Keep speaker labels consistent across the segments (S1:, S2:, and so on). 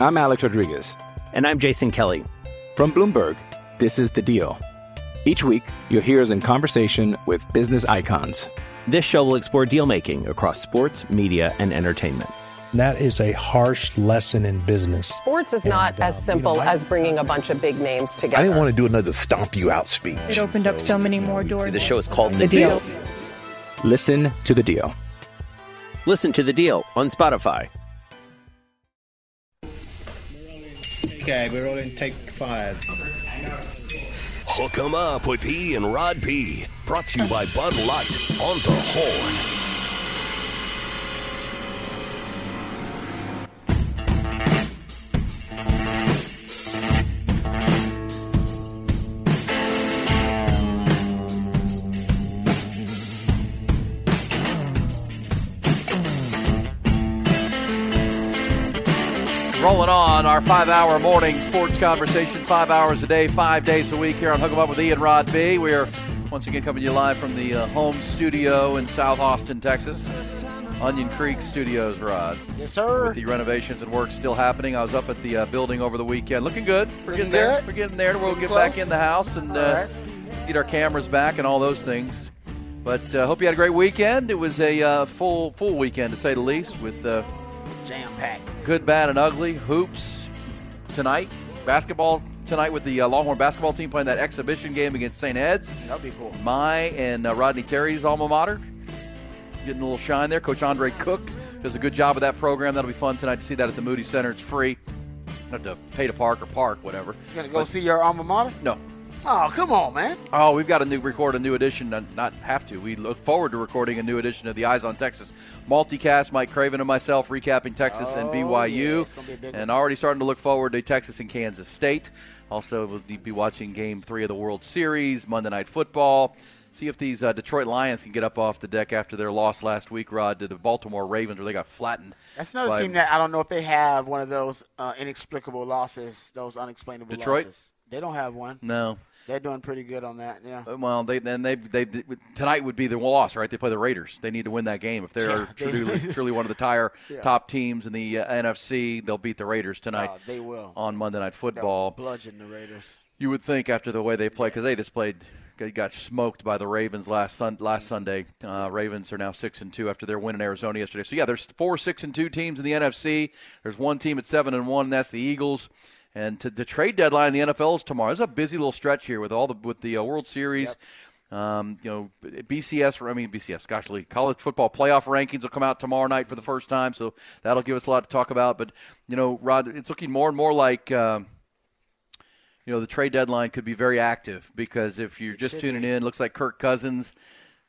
S1: I'm Alex Rodriguez.
S2: And I'm Jason Kelly.
S1: From Bloomberg, this is The Deal. Each week, you'll hear us in conversation with business icons.
S2: This show will explore deal making across sports, media, and entertainment.
S3: That is a harsh lesson in business.
S4: Sports is not
S3: And, uh,
S4: as simple
S3: you know, I-
S4: as bringing a bunch of big names together.
S5: I didn't want to do another stomp you out speech.
S6: It opened up so many more doors.
S2: The show is called
S6: The Deal.
S1: Listen to The Deal.
S2: Listen to The Deal on Spotify.
S7: Okay, we're all in take five.
S8: Hook 'em up with E and Rod B. Brought to you by Bud Light on the Horn.
S9: Rolling on our five hour morning sports conversation, five hours a day, five days a week here on Hook 'em Up with Ian Rod B. We are once again coming to you live from the uh, home studio in South Austin, Texas. Onion Creek Studios, Rod.
S10: Yes, sir.
S9: With the renovations and work still happening. I was up at the uh, building over the weekend. Looking good. We're
S10: Looking
S9: getting there.
S10: good?
S9: We're getting there. We'll get back in the house and uh,
S10: right.
S9: get our cameras back and all those things. But uh, hope you had a great weekend. It was a uh, full full weekend to say the least with uh,
S10: Jam packed.
S9: good, bad, and ugly. Hoops tonight. Basketball tonight with the uh, Longhorn basketball team playing that exhibition game against St. Ed's.
S10: That'll be cool.
S9: My and uh, Rodney Terry's alma mater. Getting a little shine there. Coach Andre Cook does a good job of that program. That'll be fun tonight to see that at the Moody Center. It's free. Have to pay to park or park, whatever.
S10: You gonna go
S9: But-
S10: see your alma mater?
S9: No.
S10: Oh, come on, man.
S9: Oh, we've got to new record a new edition. Not have to. We look forward to recording a new edition of the Eyes on Texas multicast. Mike Craven and myself recapping Texas and
S10: Oh,
S9: BYU,
S10: yeah, it's be a big
S9: and already starting to look forward to Texas and Kansas State. Also, we'll be watching Game Three of the World Series, Monday Night Football. See if these uh, Detroit Lions can get up off the deck after their loss last week, Rod, to the Baltimore Ravens, where they got flattened.
S10: That's another
S9: by-
S10: team that I don't know if they have one of those uh, inexplicable losses, those unexplainable
S9: Detroit?
S10: losses. They don't have one.
S9: No.
S10: They're doing pretty good on that. Yeah.
S9: Uh, Well, they then they they tonight would be the loss, right? They play the Raiders. They need to win that game if they're
S10: Yeah, they-
S9: truly truly one of the tire
S10: Yeah.
S9: top teams in the uh, NFC. They'll beat the Raiders tonight
S10: Oh, they will.
S9: on Monday Night
S10: They'll
S9: Football.
S10: bludgeon the Raiders.
S9: You would think after the way they play because they just played. Got smoked by the Ravens last sun, last Sunday. Uh, Ravens are now six and two after their win in Arizona yesterday. So yeah, there's four six and two teams in the NFC. There's one team at seven and one, and that's the Eagles. And to, the trade deadline in the NFL is tomorrow. It's a busy little stretch here with all the with the uh, World Series. Um, you know, BCS. I mean BCS. Gosh, Lee, college football playoff rankings will come out tomorrow night for the first time, so that'll give us a lot to talk about. But you know, Rod, it's looking more and more like. Um, you know, the trade deadline could be very active because if you're just tuning
S10: be.
S9: in, looks like Kirk Cousins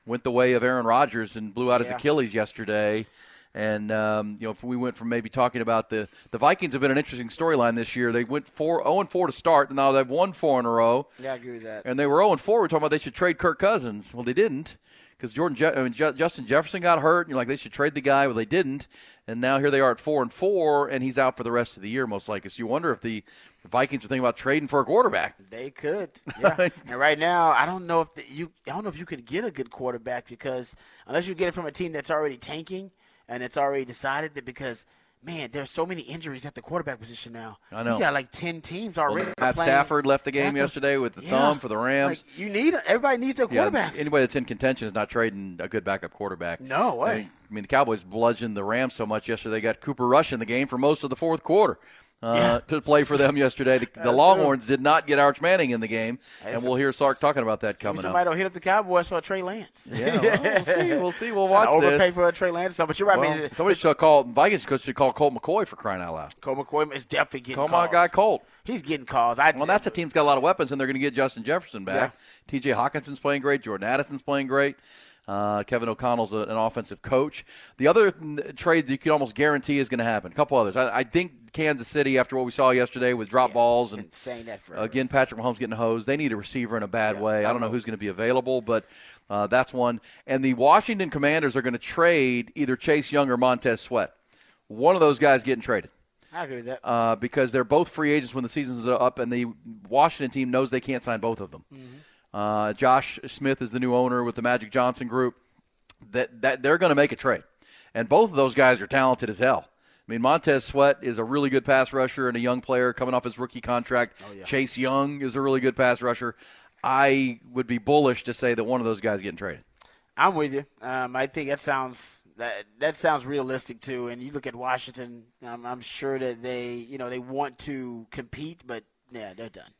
S9: went the way of Aaron Rodgers and blew out his Achilles yesterday. And um, you know, if we went from maybe talking about the the Vikings have been an interesting storyline this year. They went four zero and four to start, and now they've won four in a row.
S10: Yeah, I agree with that.
S9: And they were zero and four. We're talking about they should trade Kirk Cousins. Well, they didn't because Jordan Je- I mean, Ju- Justin Jefferson got hurt. And you're like they should trade the guy. Well, they didn't. And now here they are at four and four, and he's out for the rest of the year most likely. So you wonder if the Vikings are thinking about trading for a quarterback.
S10: They could, yeah. and right now, I don't know if the, you. I don't know if you could get a good quarterback because unless you get it from a team that's already tanking and it's already decided that because man, there's so many injuries at the quarterback position now.
S9: I know.
S10: You got like ten teams already.
S9: Matt
S10: playing.
S9: Stafford left the game
S10: Yeah.
S9: yesterday with the
S10: Yeah.
S9: thumb for the Rams.
S10: Like, you need everybody needs their
S9: Yeah,
S10: quarterbacks.
S9: anybody that's in contention is not trading a good backup quarterback.
S10: No way.
S9: I mean, I mean, the Cowboys bludgeoned the Rams so much yesterday. They got Cooper Rush in the game for most of the fourth quarter uh, to play for them yesterday. The, the Longhorns did not get Arch Manning in the game, and we'll hear Sark talking about that coming
S10: somebody
S9: up.
S10: don't hit up the Cowboys for a Trey Lance.
S9: Yeah, well, we'll see. We'll see. We'll watch
S10: overpay
S9: this.
S10: for a Trey Lance. So, but you're right. I
S9: Well,
S10: mean,
S9: somebody should call Vikings coach should call Colt McCoy for crying out loud.
S10: Colt McCoy is definitely getting
S9: Call
S10: calls.
S9: my guy Colt.
S10: He's getting calls. I
S9: Well, that's a team's got a lot of weapons, and they're going to get Justin Jefferson back. T.J. Hockenson's playing great. Jordan Addison's playing great. Uh, Kevin O'Connell's a, an offensive coach. The other trade that you can almost guarantee is going to happen. A couple others. I, I think Kansas City, after what we saw yesterday with drop balls and
S10: saying that forever.
S9: again Patrick Mahomes getting hosed, they need a receiver in a bad way. I don't know who's going to be available, but uh, that's one. And the Washington Commanders are going to trade either Chase Young or Montez Sweat. One of those guys getting traded
S10: I agree with that.
S9: uh, because they're both free agents when the season's up, and the Washington team knows they can't sign both of them. Uh, Josh Smith is the new owner with the Magic Johnson Group. That that they're going to make a trade, and both of those guys are talented as hell. I mean, Montez Sweat is a really good pass rusher and a young player coming off his rookie contract.
S10: Oh, yeah.
S9: Chase Young is a really good pass rusher. I would be bullish to say that one of those guys getting traded.
S10: I'm with you. Um, I think that sounds that that sounds realistic too. And you look at Washington. Um, I'm sure that they you know they want to compete, but yeah, they're done.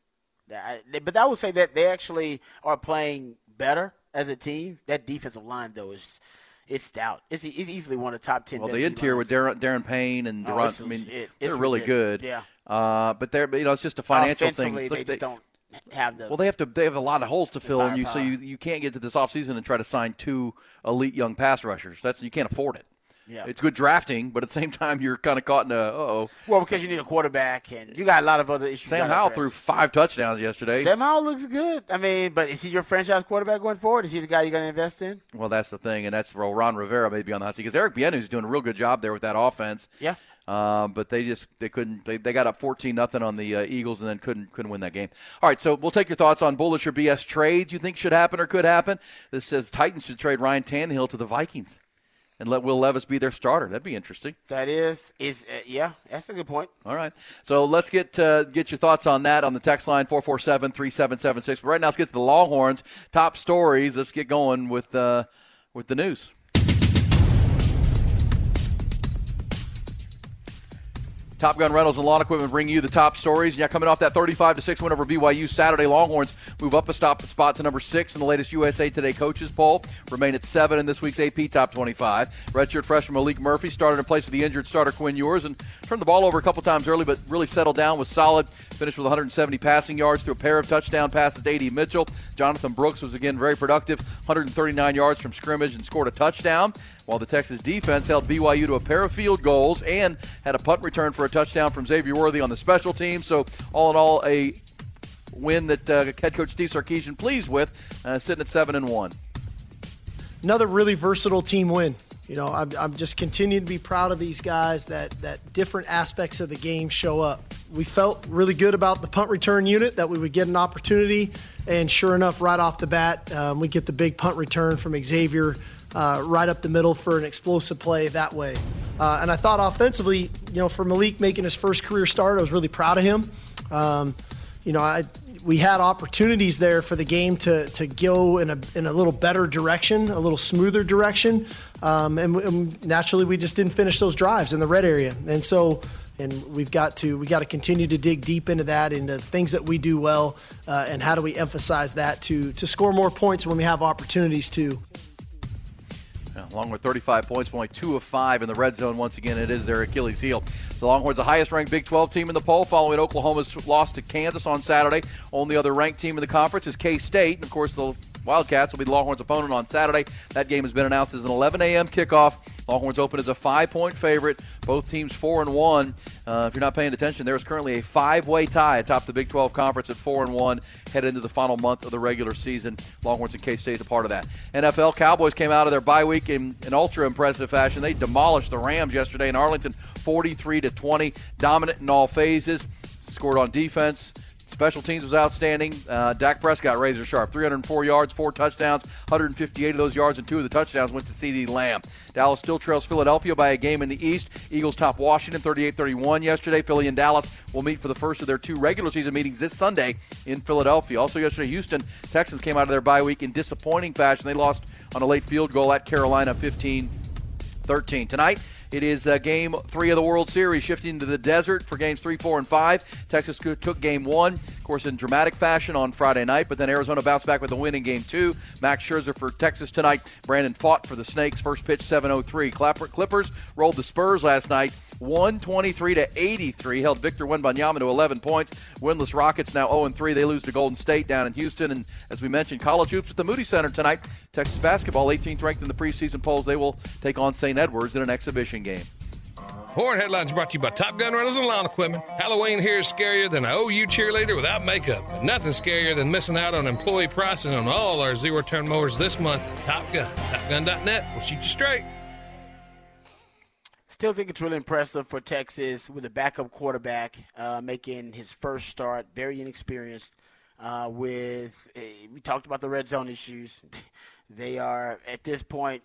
S10: I, they, but I would say that they actually are playing better as a team. That defensive line though is it's stout. It's, it's easily one of the top ten.
S9: Well, the interior with. Darren, Daron Payne and
S10: Oh,
S9: Durant, I mean,
S10: legit.
S9: they're really good.
S10: Yeah.
S9: Uh, but they're you know it's just a financial thing. Look,
S10: they just don't have the.
S9: Well, they have to. They have a lot of holes to fill, and you so you you can't get to this offseason and try to sign two elite young pass rushers. That's you can't afford it.
S10: Yeah.
S9: It's good drafting, but at the same time, you're kind of caught in a oh.
S10: well, because you need a quarterback, and you got a lot of other issues.
S9: Sam Howell threw five touchdowns yesterday.
S10: Sam Howell looks good. I mean, but is he your franchise quarterback going forward? Is he the guy you're going to invest in?
S9: Well, that's the thing, and that's where Ron Rivera may be on the hot seat because Eric Bieniemy's doing a real good job there with that offense.
S10: Yeah.
S9: Um, but they just they couldn't they, they got up 14 nothing on the uh, Eagles and then couldn't couldn't win that game. All right, so we'll take your thoughts on bullish or BS trades you think should happen or could happen. This says Titans should trade Ryan Tannehill to the Vikings and let Will Levis be their starter. That'd be interesting.
S10: That is is uh, yeah, that's a good point.
S9: All right. So let's get uh, get your thoughts on that on the text line 447-3776. But right now let's get to the Longhorns top stories. Let's get going with uh, with the news. Top Gun Rentals and Lawn Equipment bring you the top stories. And yeah, coming off that 35 to 6 win over BYU Saturday, Longhorns move up a stop spot to number 6 in the latest USA Today coaches poll. Remain at 7 in this week's AP Top 25. Redshirt freshman Maalik Murphy started in place of the injured starter Quinn Ewers and turned the ball over a couple times early, but really settled down, was solid. Finished with 170 passing yards through a pair of touchdown passes to A.D. Mitchell. Jonathan Brooks was again very productive, 139 yards from scrimmage and scored a touchdown, while the Texas defense held BYU to a pair of field goals and had a punt return for a touchdown from Xavier Worthy on the special team. So, all in all, a win that uh, head coach Steve Sarkisian pleased with, uh, sitting at seven and one.
S11: another really versatile team win. You know, I'm, I'm just continuing to be proud of these guys that, that different aspects of the game show up. We felt really good about the punt return unit that we would get an opportunity, and sure enough, right off the bat, um, we get the big punt return from Xavier uh, right up the middle for an explosive play that way. Uh, and I thought offensively, you know, for Maalik making his first career start, I was really proud of him. Um, you know, I we had opportunities there for the game to to go in a in a little better direction, a little smoother direction, um, and, and naturally we just didn't finish those drives in the red area, and so. And we've got to we got to continue to dig deep into that, into things that we do well, uh, and how do we emphasize that to to score more points when we have opportunities to.
S9: Along with 35 points, only two of five in the red zone. Once again, it is their Achilles heel. The Longhorns, the highest ranked Big 12 team in the poll, following Oklahoma's loss to Kansas on Saturday. Only other ranked team in the conference is K State. And of course, the Wildcats will be the Longhorns' opponent on Saturday. That game has been announced as an 11 a.m. kickoff. Longhorns open as a five-point favorite. Both teams four and one. Uh, if you're not paying attention, there is currently a five-way tie atop the Big 12 conference at four and one, Head into the final month of the regular season. Longhorns and K-State is a part of that. NFL Cowboys came out of their bye week in an ultra impressive fashion. They demolished the Rams yesterday in Arlington, 43 to 20, dominant in all phases. Scored on defense. Special teams was outstanding. Uh, Dak Prescott razor sharp, 304 yards, four touchdowns, 158 of those yards, and two of the touchdowns went to CeeDee Lamb. Dallas still trails Philadelphia by a game in the East. Eagles top Washington 38-31 yesterday. Philly and Dallas will meet for the first of their two regular season meetings this Sunday in Philadelphia. Also yesterday, Houston Texans came out of their bye week in disappointing fashion. They lost on a late field goal at Carolina 15 13. Tonight, it is uh, game three of the World Series, shifting to the desert for games three, four, and five. Texas took game one, of course, in dramatic fashion on Friday night, but then Arizona bounced back with a win in game two. Max Scherzer for Texas tonight. Brandon Pfaadt for the Snakes. First pitch, 7:03. Clapper Clippers rolled the Spurs last night. 123 to 83 held Victor Wembanyama to 11 points. Winless Rockets now 0 3. They lose to Golden State down in Houston. And as we mentioned, college hoops at the Moody Center tonight. Texas basketball 18th ranked in the preseason polls. They will take on St. Edwards in an exhibition game.
S12: Horn Headlines brought to you by Top Gun Rentals and Lawn Equipment. Halloween here is scarier than an OU cheerleader without makeup. But nothing scarier than missing out on employee pricing on all our zero turn mowers this month. Top Gun. TopGun.net will shoot you straight.
S10: Still think it's really impressive for Texas with a backup quarterback uh, making his first start, very inexperienced. Uh, with uh, we talked about the red zone issues. they are at this point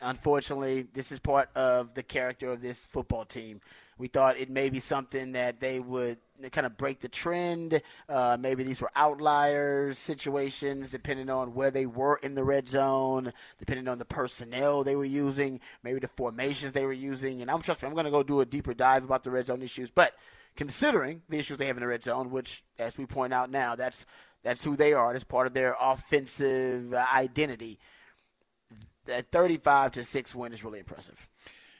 S10: unfortunately, this is part of the character of this football team. We thought it may be something that they would kind of break the trend. Uh, maybe these were outliers situations, depending on where they were in the red zone, depending on the personnel they were using, maybe the formations they were using. And I'm trust me, I'm going to go do a deeper dive about the red zone issues. But considering the issues they have in the red zone, which, as we point out now, that's that's who they are. That's part of their offensive identity. That 35 to six win is really impressive.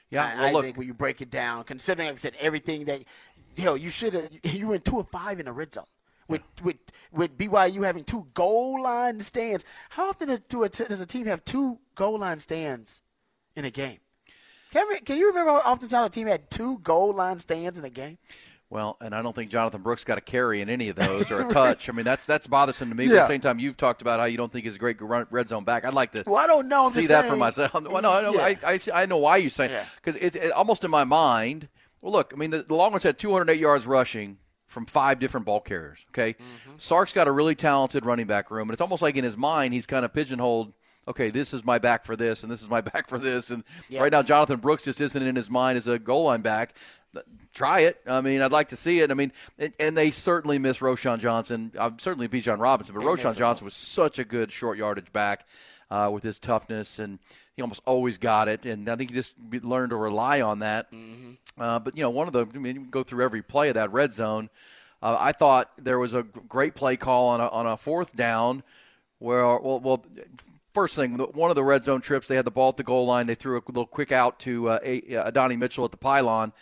S9: Yeah,
S10: I,
S9: well,
S10: I
S9: look-
S10: think when you break it down, considering, like I said, everything that, hell, you should have, you were in two or five in the red zone. With, with with BYU having two goal line stands, how often do a does a team have two goal line stands in a game? Can, we, can you remember how often a team had two goal line stands in a game?
S9: Well, and I don't think Jonathan Brooks got a carry in any of those or a touch. I mean, that's that's bothersome to me. But at the same time, you've talked about how you don't think he's a great red zone back. I'd like to
S10: Well, I don't know. I'm
S9: see that for myself. Well, no, I know,
S10: Yeah.
S9: I, I, I know why you're saying because it's it almost in my mind. Well, look, I mean, the, the Longhorns had 208 yards rushing from five different ball carriers. Okay,
S10: Mm-hmm.
S9: Sark's got a really talented running back room, and it's almost like in his mind he's kind of pigeonholed. Okay, this is my back for this, and this is my back for this, and
S10: Yeah.
S9: right now Jonathan Brooks just isn't in his mind as a goal line back. Try it. I mean, I'd like to see it. I mean, and, and they certainly miss Roschon Johnson. I'm uh, certainly Bijan Robinson, but
S10: Roschon.
S9: Johnson was such a good short yardage back uh, with his toughness, and he almost always got it. And I think he just learned to rely on that.
S10: Mm-hmm.
S9: Uh, but you know, one of the I mean, you can go through every play of that red zone. Uh, I thought there was a great play call on a, on a fourth down where well, well first thing one of the red zone trips they had the ball at the goal line they threw a little quick out to uh, a, uh, Donnie Mitchell at the pylon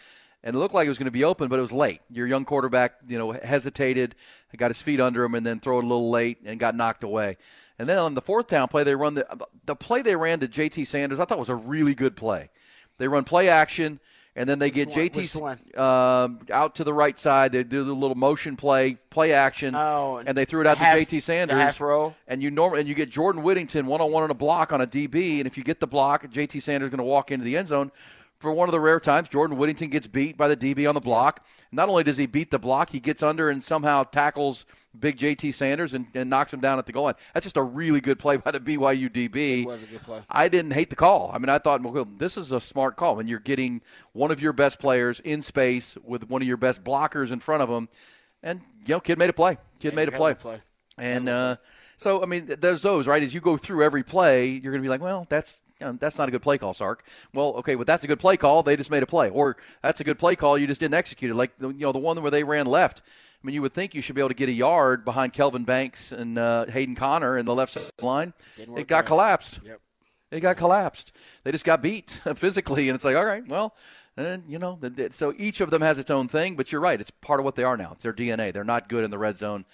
S9: and it looked like it was going to be open but it was late your young quarterback you know hesitated got his feet under him and then throw it a little late and got knocked away and then on the fourth down play they run the the play they ran to JT Sanders I thought was a really good play they run play action and then they get?
S10: Which
S9: JT
S10: one?
S9: um, out to the right side. They do the little motion play, play action,
S10: Oh,
S9: and they threw it out
S10: half-
S9: to JT Sanders.
S10: half row?
S9: And you norm- and you get Jordan Whittington one on one on a block on a DB, and if you get the block, JT Sanders is going to walk into the end zone. For one of the rare times, Jordan Whittington gets beat by the DB on the block. Not only does he beat the block, he gets under and somehow tackles big JT Sanders and, and knocks him down at the goal line. That's just a really good play by the BYU DB.
S10: It was a good play.
S9: I didn't hate the call. I mean, I thought, well, this is a smart call when you're getting one of your best players in space with one of your best blockers in front of him, and you know, kid made a play. Kid made a play.
S10: play.
S9: And uh, so, I mean, there's those right. As you go through every play, you're going to be like, well, that's that's not a good play call, Sark. Well, okay, but that's a good play call. They just made a play, or that's a good play call. You just didn't execute it. Like you know, the one where they ran left. I mean, you would think you should be able to get a yard behind Kelvin Banks and uh, Hayden Conner in the left side line. It got
S10: out.
S9: collapsed.
S10: Yep.
S9: It got collapsed. They just got beat physically, and it's like, all right, well, and you know, so each of them has its own thing. But you're right; it's part of what they are now. It's their DNA. They're not good in the red zone.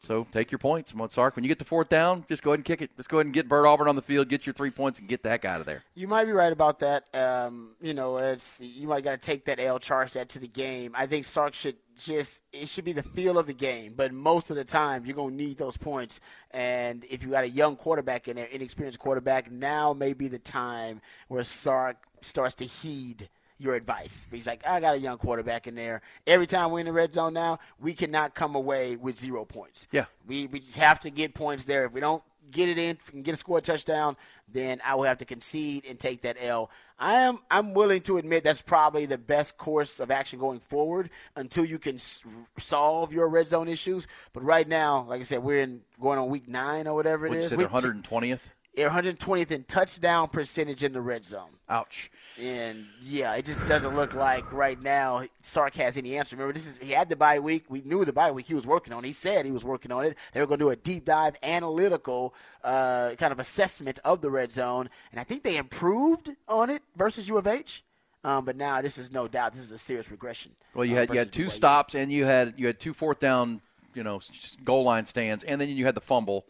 S9: So take your points, Sark. When you get to fourth down, just go ahead and kick it. Just go ahead and get Bert Auburn on the field, get your three points, and get the heck out of there.
S10: You might be right about that. Um, you know, it's you might got to take that L, charge that to the game. I think Sark should just it should be the feel of the game, but most of the time you're gonna need those points. And if you got a young quarterback in there, inexperienced quarterback, now may be the time where Sark starts to heed your advice. He's like, I got a young quarterback in there. Every time we're in the red zone now, we cannot come away with zero points.
S9: Yeah.
S10: We we just have to get points there. If we don't get it in if we can get a score touchdown, then I will have to concede and take that L. I am I'm willing to admit that's probably the best course of action going forward until you can s- solve your red zone issues. But right now, like I said, we're in going on week nine or whatever it
S9: Would you
S10: is. Week
S9: 120th?
S10: they're 120th in touchdown percentage in the red zone.
S9: Ouch.
S10: And yeah, it just doesn't look like right now Sark has any answer. Remember, this is he had the bye week. We knew the bye week he was working on. He said he was working on it. They were going to do a deep dive, analytical uh, kind of assessment of the red zone, and I think they improved on it versus U of H. Um, but now this is no doubt this is a serious regression.
S9: Well, you
S10: uh,
S9: had you had two stops, and you had you had two fourth down, you know, goal line stands, and then you had the fumble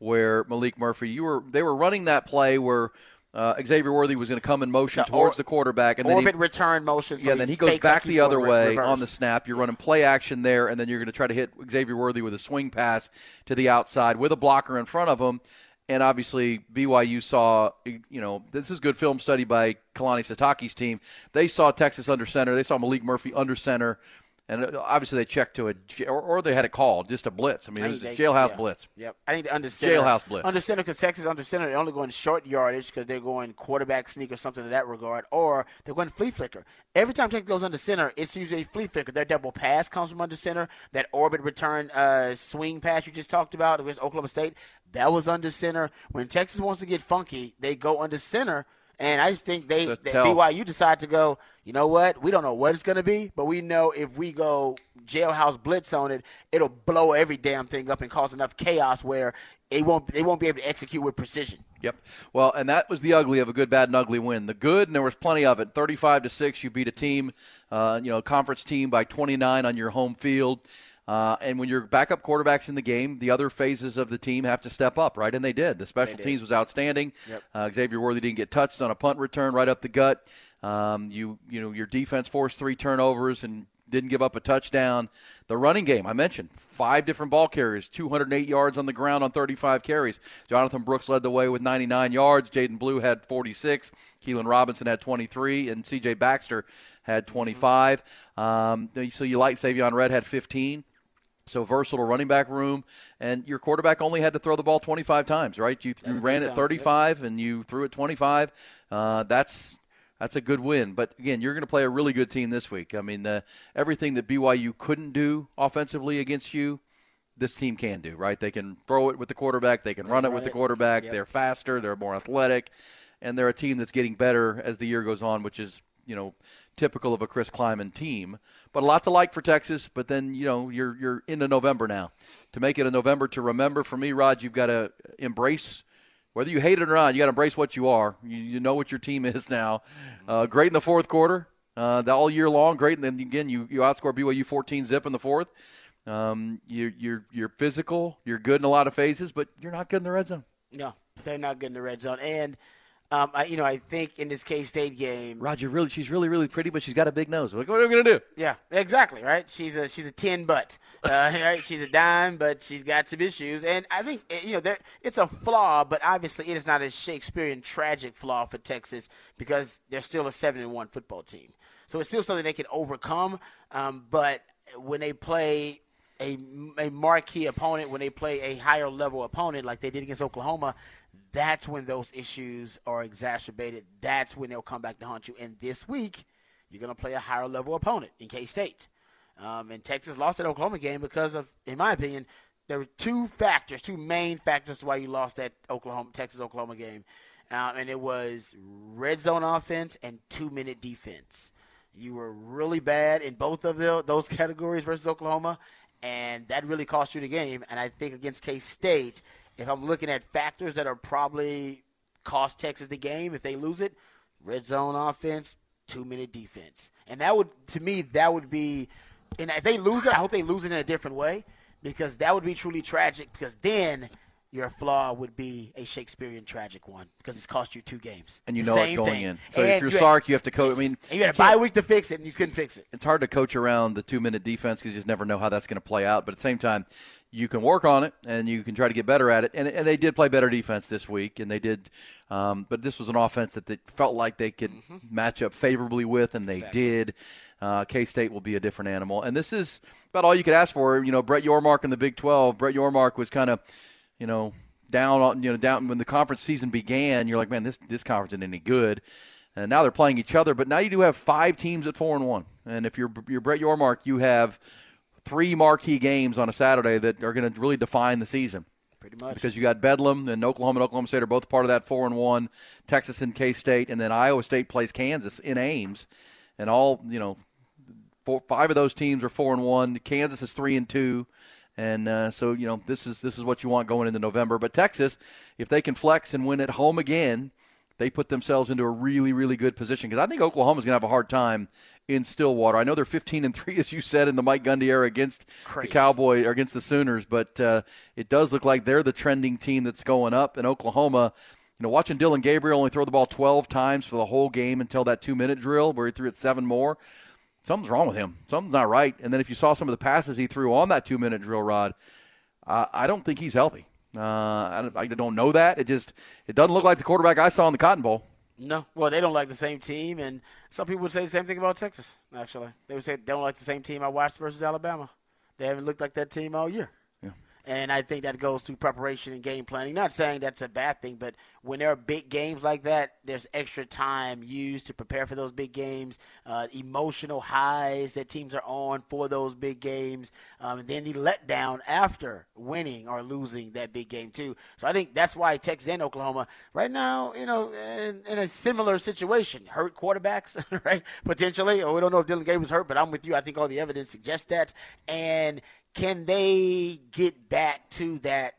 S9: where Maalik Murphy. You were they were running that play where uh, Xavier Worthy was going to come in motion towards
S10: or-
S9: the quarterback, and then he,
S10: orbit return motion. So
S9: yeah, then he goes
S10: fakes like
S9: back the other way
S10: reverse.
S9: on the snap. You're running play action there, and then you're going to try to hit Xavier Worthy with a swing pass to the outside with a blocker in front of him. And obviously, BYU saw, you know, this is good film study by Kalani Sitake's team. They saw Texas under center. They saw Maalik Murphy under center. And uh, obviously they checked to a or, or they had a call, just a blitz. I mean,
S10: I
S9: it was a jailhouse
S10: yeah.
S9: blitz.
S10: Yep. I think the under center.
S9: Jailhouse blitz.
S10: Under center because Texas under center, they're only going short yardage because they're going quarterback sneak or something in that regard, or they're going flea flicker. Every time Texas goes under center, it's usually a flea flicker. Their double pass comes from under center. That orbit return uh, swing pass you just talked about against Oklahoma State, that was under center. When Texas wants to get funky, they go under center. And I just think they, that. BYU decide to go, you know what? We don't know what it's going to be, but we know if we go jailhouse blitz on it, it'll blow every damn thing up and cause enough chaos where it won't they won't be able to execute with precision.
S9: Yep. Well, and that was the ugly of a good, bad, and ugly win. The good, and there was plenty of it. Thirty-five to six, you beat a team, uh, you know, a conference team by twenty-nine on your home field. Uh, and when your backup quarterbacks in the game, the other phases of the team have to step up, right? And they did. The special
S10: did.
S9: teams was outstanding.
S10: Yep.
S9: Uh, Xavier Worthy didn't get touched on a punt return right up the gut. Um, you, you know, your defense forced three turnovers and didn't give up a touchdown. The running game, I mentioned, five different ball carriers, 208 yards on the ground on 35 carries. Jonathan Brooks led the way with 99 yards. Jaydon Blue had 46. Keilan Robinson had 23, and C.J. Baxter had 25. Um, so you like Savion Red had 15. So versatile running back room, and your quarterback only had to throw the ball 25 times, right? You, you ran it 35 and you threw it 25. Uh, that's that's a good win. But again, you're going to play a really good team this week. I mean, the, everything that BYU couldn't do offensively against you, this team can do, right? They can throw it with the quarterback, they can run it with the quarterback. They're faster, they're more athletic, and they're a team that's getting better as the year goes on, which is you know typical of a Chris Klieman team. But a lot to like for Texas. But then you know you're you're into November now. To make it a November to remember for me, Rod, you've got to embrace. Whether you hate it or not, you got to embrace what you are. You, you know what your team is now. Uh, great in the fourth quarter, uh, the, all year long. Great, and then again you you outscore BYU 14 zip in the fourth. Um, you, you're you're physical. You're good in a lot of phases, but you're not good in the red zone.
S10: No, they're not good in the red zone. And um, I, you know, I think in this K State game,
S9: Roger, really, she's really really pretty, but she's got a big nose. Like, what are we gonna do?
S10: Yeah, exactly. Right. She's a she's a ten butt. Uh, right. She's a dime, but she's got some issues. And I think eh, you know there it's a flaw, but obviously it is not a Shakespearean tragic flaw for Texas because they're still a seven and one football team. So it's still something they can overcome. Um, but when they play a, a marquee opponent, when they play a higher level opponent like they did against Oklahoma, that's when those issues are exacerbated. That's when they'll come back to haunt you. And this week, you're going to play a higher level opponent in K State. Um, and Texas lost that Oklahoma game because of, in my opinion, there were two factors, two main factors to why you lost that Oklahoma Texas Oklahoma game, um, and it was red zone offense and two minute defense. You were really bad in both of the, those categories versus Oklahoma, and that really cost you the game. And I think against K State, if I'm looking at factors that are probably cost Texas the game if they lose it, red zone offense, two minute defense, and that would to me that would be, and if they lose it, I hope they lose it in a different way because that would be truly tragic. Because then your flaw would be a Shakespearean tragic one because it's cost you two games.
S9: And you know
S10: Same
S9: it going
S10: thing.
S9: in. So
S10: And
S9: if you're
S10: you
S9: Sark, you have to coach. I mean,
S10: and you had a bye week to fix it, and you couldn't fix it.
S9: it's hard to coach around the two minute defense because you just never know how that's going to play out. But at the same time, you can work on it and you can try to get better at it. And, and they did play better defense this week, and they did. Um, but this was an offense that they felt like they could match up favorably with, and they did. Uh, K State will be a different animal, and this is about all you could ask for. You know, Brett Yormark in the Big Twelve. Brett Yormark was kind of, you know, down on you know down when the conference season began. You're like, man, this this conference isn't any good. And now they're playing each other, but now you do have five teams at four and one. And if you're you're Brett Yormark, you have three marquee games on a Saturday that are going to really define the season.
S10: Pretty much.
S9: Because you got Bedlam and Oklahoma and Oklahoma State are both part of that four and one. Texas and K State, and then Iowa State plays Kansas in Ames, and all you know, four, five of those teams are four and one. Kansas is three and two, and uh, so you know this is this is what you want going into November. But Texas, if they can flex and win at home again, they put themselves into a really really good position. Because I think Oklahoma's going to have a hard time in Stillwater. I know they're 15 and three, as you said, in the Mike Gundy era against
S10: Crazy.
S9: the Cowboy or against the Sooners, but uh, it does look like they're the trending team that's going up. in Oklahoma, you know, watching Dillon Gabriel only throw the ball 12 times for the whole game until that two minute drill where he threw it seven more. Something's wrong with him. Something's not right. And then if you saw some of the passes he threw on that two minute drill, Rod, uh, I don't think he's healthy. Uh, I, don't, I don't know that. It just it doesn't look like the quarterback I saw in the Cotton Bowl.
S10: No, well, they don't like the same team, and some people would say the same thing about Texas. Actually, they would say they don't like the same team I watched versus Alabama. They haven't looked like that team all year. And I think that goes to preparation and game planning. Not saying that's a bad thing, but when there are big games like that, there's extra time used to prepare for those big games, uh, emotional highs that teams are on for those big games, um, and then the letdown after winning or losing that big game, too. So I think that's why Texas and Oklahoma, right now, you know, in, in a similar situation, hurt quarterbacks, right? Potentially. Or we don't know if Dillon was hurt, but I'm with you. I think all the evidence suggests that. And can they get back to that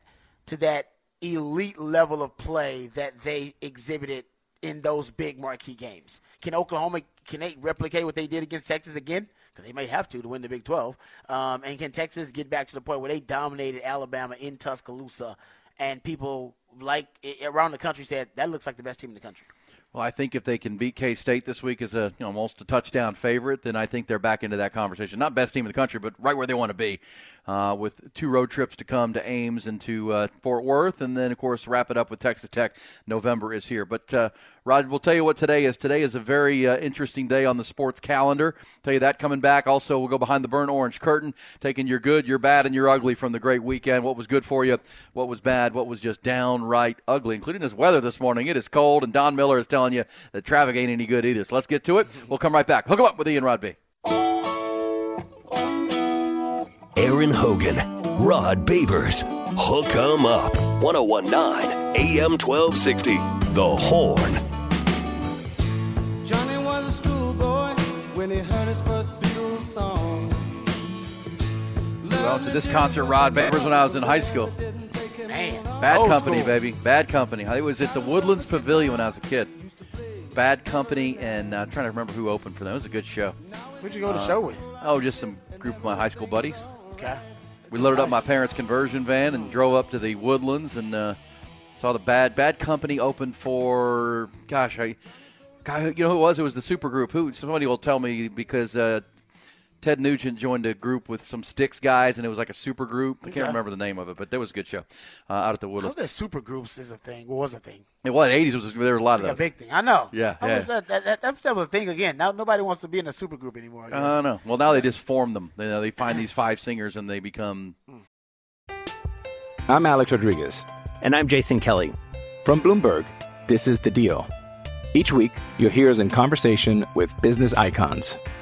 S10: to that elite level of play that they exhibited in those big marquee games? Can Oklahoma can they replicate what they did against Texas again? Because they may have to to win the Big 12. Um, and can Texas get back to the point where they dominated Alabama in Tuscaloosa, and people like around the country said that looks like the best team in the country?
S9: Well, I think if they can beat K State this week as a you know, almost a touchdown favorite, then I think they're back into that conversation. Not best team in the country, but right where they want to be, uh, with two road trips to come to Ames and to uh, Fort Worth, and then of course wrap it up with Texas Tech. November is here, but uh, Rod, we'll tell you what today is. Today is a very uh, interesting day on the sports calendar. Tell you that coming back. Also, we'll go behind the burnt orange curtain, taking your good, your bad, and your ugly from the great weekend. What was good for you? What was bad? What was just downright ugly? Including this weather this morning. It is cold, and Don Miller is telling you that traffic ain't any good either. So let's get to it. We'll come right back. Hook 'em up with Ian Rod
S8: Aaron Hogan, Rod Babers, Hook 'em Up, 1019 AM 1260, The Horn.
S13: Johnny was a schoolboy when he heard his first Beatles song.
S9: Well, to this concert, Rod Babers, when I was in high school.
S10: Man,
S9: Bad
S10: old
S9: Company,
S10: school.
S9: baby. Bad Company. I was at the Woodlands Pavilion when I was a kid. Bad Company, and uh, I'm trying to remember who opened for them. It was a good show.
S10: Who'd you go to
S9: Uh,
S10: show with?
S9: Oh, just some group of my high school buddies.
S10: Okay.
S9: We loaded up my parents' conversion van and drove up to the Woodlands and uh, saw the Bad Bad Company open for. Gosh, I, God, you know who it was? It was the supergroup. Who? Somebody will tell me because uh, Ted Nugent joined a group with some Styx guys, and it was like a super group. I can't
S10: Okay.
S9: remember the name of it, but there was a good show uh, out at the
S10: I
S9: Woodlands.
S10: know that super groups is a thing. What was a thing?
S9: It was eighties. Was there were a lot of
S10: Like a big thing. I know.
S9: Yeah,
S10: I
S9: yeah.
S10: was, that, that, that, that's a thing again. Now nobody wants to be in a super group anymore. I guess.
S9: I don't know. Well, now they just form them. They, they find these five singers and they become.
S1: I'm Alex Rodriguez.
S2: And I'm Jason Kelly.
S1: From Bloomberg, this is The Deal. Each week, you'll hear us in conversation with business icons.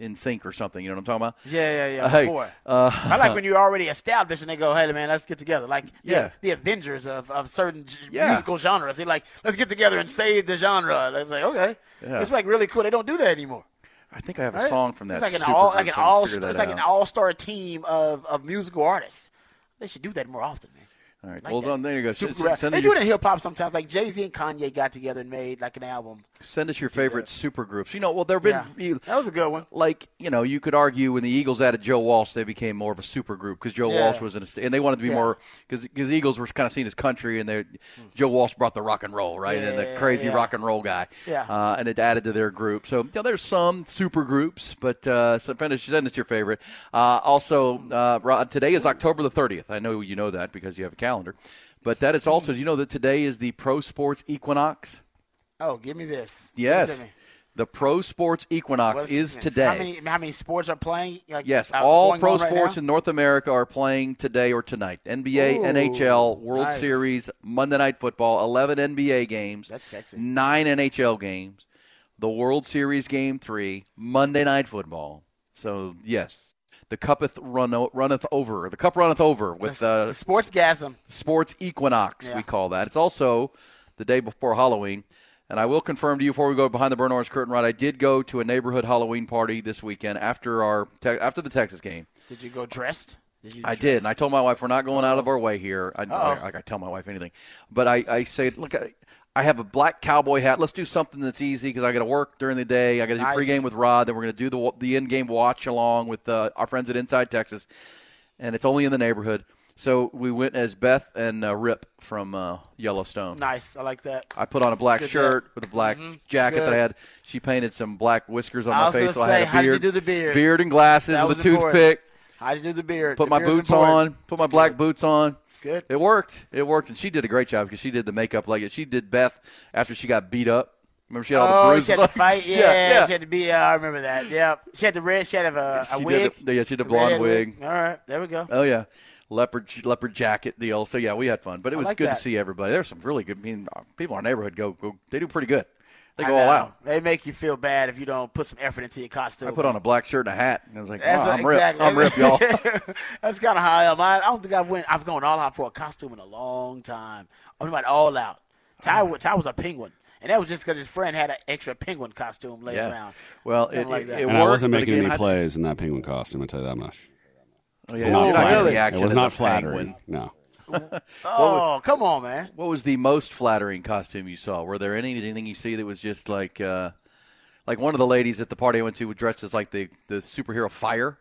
S9: in sync or something. You know what I'm talking about?
S10: Yeah, yeah, yeah.
S9: Uh, hey,
S10: before.
S9: uh,
S10: I like when you're already established and they go, "Hey, man, let's get together." Like, yeah,
S9: Yeah.
S10: the Avengers of, of certain
S9: Yeah.
S10: musical genres. They like, let's get together and save the genre. It's like, okay,
S9: Yeah.
S10: it's like really cool. They don't do that anymore.
S9: I think I have a
S10: right?
S9: song from that.
S10: It's like an all, like an
S9: so I can
S10: all, it's
S9: that
S10: like an
S9: out.
S10: all-star team of, of musical artists. They should do that more often, man.
S9: All right.
S10: Like
S9: well,
S10: that.
S9: there you go.
S10: Super
S9: Send,
S10: rap.
S9: send
S10: they do it in hip hop sometimes. Like Jay Z and Kanye got together and made like an album.
S9: Send us your favorite super groups. You know, well, there have been
S10: Yeah. That was a good one.
S9: like you know you could argue when the Eagles added Joe Walsh, they became more of a super group because Joe
S10: Yeah.
S9: Walsh was in a and they wanted to be
S10: Yeah.
S9: more because Eagles were kind of seen as country and they Joe Walsh brought the rock and roll right and the crazy rock and roll guy
S10: Yeah.
S9: uh, and it added to their group. So you know, there's some super groups, but uh, so finish send us your favorite. Uh, also, uh, Rod, today is October the 30th. I know you know that because you have a calendar, but that is also you know that today is the Pro Sports Equinox.
S10: Oh, give me this.
S9: Yes.
S10: Give this to me.
S9: The Pro Sports Equinox
S10: What's
S9: is today.
S10: How many, how many sports are playing? Like,
S9: Yes,
S10: uh,
S9: all pro
S10: right
S9: sports
S10: now?
S9: in North America are playing today or tonight. NBA,
S10: Ooh,
S9: NHL, World
S10: nice.
S9: Series, Monday Night Football, 11 NBA games.
S10: That's sexy.
S9: Nine NHL games, the World Series Game 3, Monday Night Football. So, yes, the cupeth run, runneth over. The cup runneth over with
S10: The-
S9: uh,
S10: the sports gasm.
S9: sports equinox,
S10: Yeah.
S9: we call that. It's also the day before Halloween. And I will confirm to you before we go behind the burn orange curtain, right? I did go to a neighborhood Halloween party this weekend after our te- after the Texas game.
S10: Did you go dressed? Did you
S9: I did, and I told my wife we're not going out of our way here. I,
S10: Uh-oh.
S9: I, I tell my wife anything, but I, I say, look, I, I have a black cowboy hat. Let's do something that's easy because I got to work during the day. I got to
S10: Nice.
S9: do pregame with Rod. Then we're going to do the the in game watch along with uh, our friends at Inside Texas, and it's only in the neighborhood. So we went as Beth and uh, Rip from uh, Yellowstone.
S10: Nice. I like that.
S9: I put on a black
S10: Good
S9: shirt
S10: job.
S9: with a black
S10: Mhm.
S9: jacket that I had. She painted some black whiskers on
S10: I
S9: my face, I
S10: say,
S9: had a
S10: how did you
S9: beard,
S10: do the beard?
S9: beard and glasses
S10: That
S9: with a toothpick.
S10: How did you do the beard?
S9: Put
S10: The
S9: my boots
S10: important.
S9: on. Put my black boots on.
S10: It's good.
S9: It worked. It worked, and she did a great job because she did the makeup like it. She did Beth after she got beat up. Remember she had all the
S10: Oh,
S9: bruises.
S10: she had to fight. Yeah,
S9: yeah,
S10: she had to be. Yeah, I remember that. Yeah, she had the red. She had a, a
S9: She
S10: wig.
S9: the- yeah, she had a blonde
S10: redhead
S9: wig.
S10: All right, there we go.
S9: Oh yeah, leopard leopard jacket deal. So yeah, we had fun, but it was
S10: like
S9: good
S10: that.
S9: to see everybody. There's some really good. I mean, people in our neighborhood go go. They do pretty good. They go all out.
S10: They make you feel bad if you don't put some effort into your costume.
S9: I put on a black shirt and a hat, and I was like,
S10: That's oh,
S9: wow,
S10: what-
S9: I'm ripped. I'm ripped, y'all.
S10: That's kind of high I am. I, I don't think I've went. I've gone all out for a costume in a long time. I'm about all out. Ty, wa- Ty was a penguin, and that was just because his friend had an extra penguin costume laying
S9: Yeah.
S10: around.
S9: Well, it,
S10: like
S9: it,
S10: that.
S9: it
S14: and
S9: worked,
S14: I wasn't making
S9: again,
S14: any plays in that penguin costume. I tell you that much.
S9: Oh, yeah,
S14: It was not
S9: not
S14: flattering.
S9: the
S14: It was not flattering.
S9: penguin.
S14: No.
S10: Oh, come on, man.
S9: What was the most flattering costume you saw? Were there any anything you see that was just like uh, like one of the ladies at the party I went to was dressed as like the the superhero Fire?